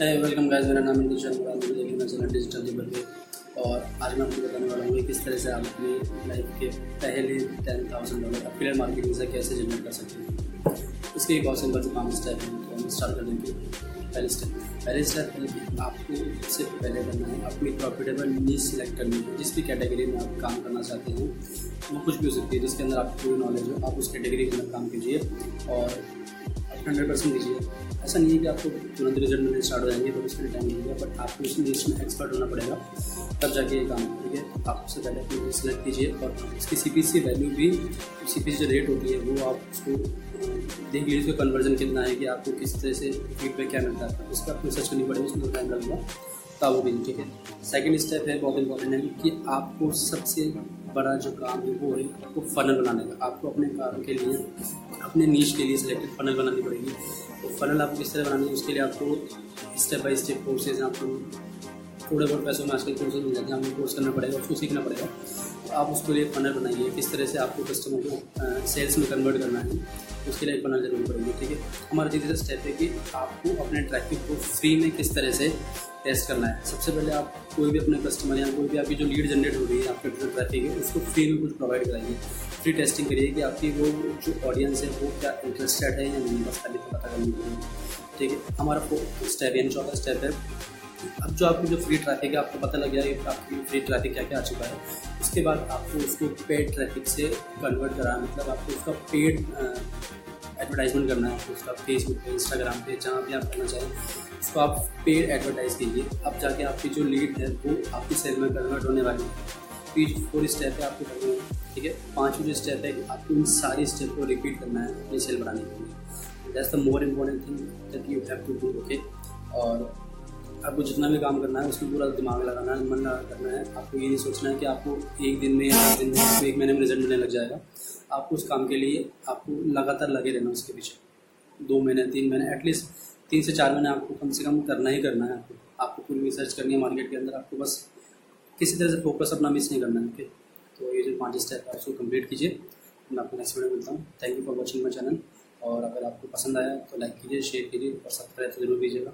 Welcome guys मेरा नाम है चैनल डिजिटल लेवल पे और आज मैं आपको बताने वाला हूँ किस तरह से आप अपनी लाइफ के पहले ten thousand dollar affiliate marketing से कैसे जनरेट कर सकते हैं। इसके एक बहुत सिंपल से पाँच स्टेप हैं तो हम स्टार्ट कर देंगे। पहले स्टेप पहले स्टेप आपको सबसे पहले करना है अपनी प्रॉफिटेबल नीच सिलेक्ट करनी है। जिस भी कैटेगरी में आप काम करना चाहते हैं, वो कुछ भी हो सकती है, जिसके अंदर आपको कोई नॉलेज हो, आप उस कैटेगरी के अंदर काम कीजिए और हंड्रेड परसेंट दीजिए ऐसा नहीं है कि आपको तुरंत रिज़ल्ट मिलने स्टार्ट हो जाएँगे तो उसके लिए टाइम लगेगा बट आपको उस लिस्ट में एक्सपर्ट होना पड़ेगा, तब जाके ये काम, ठीक है? आप उससे पहले अपनी सिलेक्ट कीजिए और उसकी सी पी सी वैल्यू भी सी पी सी जो रेट होती है, वो आप उसको देख लीजिए उसका कन्वर्जन कितना है कि आपको किस तरह से फीडबैक क्या मिलता है। उस पर आपको सर्च करनी पड़ेगी, उसमें टाइम लगेगा तब वो भी ठीक है? सेकेंड स्टेप है, बहुत इंपॉर्टेंट है कि आपको सबसे बड़ा जो काम है वो है आपको फनल बनाने का। आपको अपने काम के लिए, अपने नीच के लिए सिलेक्टेड फनल बनानी पड़ेगी। तो फनल आपको किस तरह बनानी है, उसके लिए आपको स्टेप बाई स्टेप कोर्सेज आपको थोड़े बहुत पैसों में आजकल कोर्सेज मिल जाते हैं, आपको कोर्स करना पड़ेगा, उसको सीखना पड़ेगा। तो आप उसके लिए फनल बनाइए, किस तरह से आपको कस्टमर को सेल्स में कन्वर्ट करना है, उसके लिए फनल ज़रूर पड़ेगी ठीक है? हमारा तीसरा स्टेप है कि आपको अपने ट्रैफ़िक को फ्री में किस तरह से टेस्ट करना है। सबसे पहले आप कोई भी अपने कस्टमर या कोई भी आपकी जो लीड जनरेट हो रही है, आपके ट्रैफ़िक है, उसको फ्री में कुछ प्रोवाइड कराइए। फ्री टेस्टिंग करिए कि आपकी वो जो ऑडियंस है, वो क्या इंटरेस्टेड है या नहीं, बस खाली पता करने के लिए। ठीक है? हमारा स्टेप यानी चौथा स्टेप है। अब जो आपकी जो फ्री ट्रैफ़िक है, आपको पता लग गया कि आपकी फ्री ट्रैफ़िक क्या क्या आ चुका है। उसके बाद आपको उसको पेड ट्रैफ़िक से कन्वर्ट कराना मतलब आपको उसका पेड एडवर्टाइजमेंट करना है, उसका फेसबुक पे इंस्टाग्राम पे, जहाँ भी आप करना चाहें, उसको आप पेड एडवर्टाइज कीजिए। अब जाके आपकी जो लीड है, वो आपकी सेल में कन्वर्ट होने वाली है। पीच फोर स्टेप है आपको करना है ठीक है? पाँचवीं जो स्टेप है आपको उन सारी स्टेप को रिपीट करना है अपनी सेल बढ़ाने के लिए। That's the more important thing that you have to do okay और आपको जितना भी काम करना है उसमें पूरा दिमाग लगाना है, मन लगा करना है। आपको ये नहीं सोचना है कि आपको एक दिन में या एक दिन में, आपको एक महीने में रिज़ल्ट मिलने लग जाएगा। आपको उस काम के लिए आपको लगातार लगे रहना उसके पीछे। दो महीने, तीन महीने एटलीस्ट तीन से चार महीने आपको कम से कम करना ही करना है आपको। आपको पूरी रिसर्च करनी है मार्केट के अंदर, आपको बस किसी तरह से फोकस अपना मिस नहीं करना है ओके तो ये जो पाँच स्टेप है, उसको कंप्लीट कीजिए। मैं आपको नेक्स्ट वीडियो मिलता हूँ। Thank you for watching my channel और अगर आपको पसंद आया तो लाइक कीजिए शेयर कीजिए और सब्सक्राइब तो ज़रूर कीजिएगा।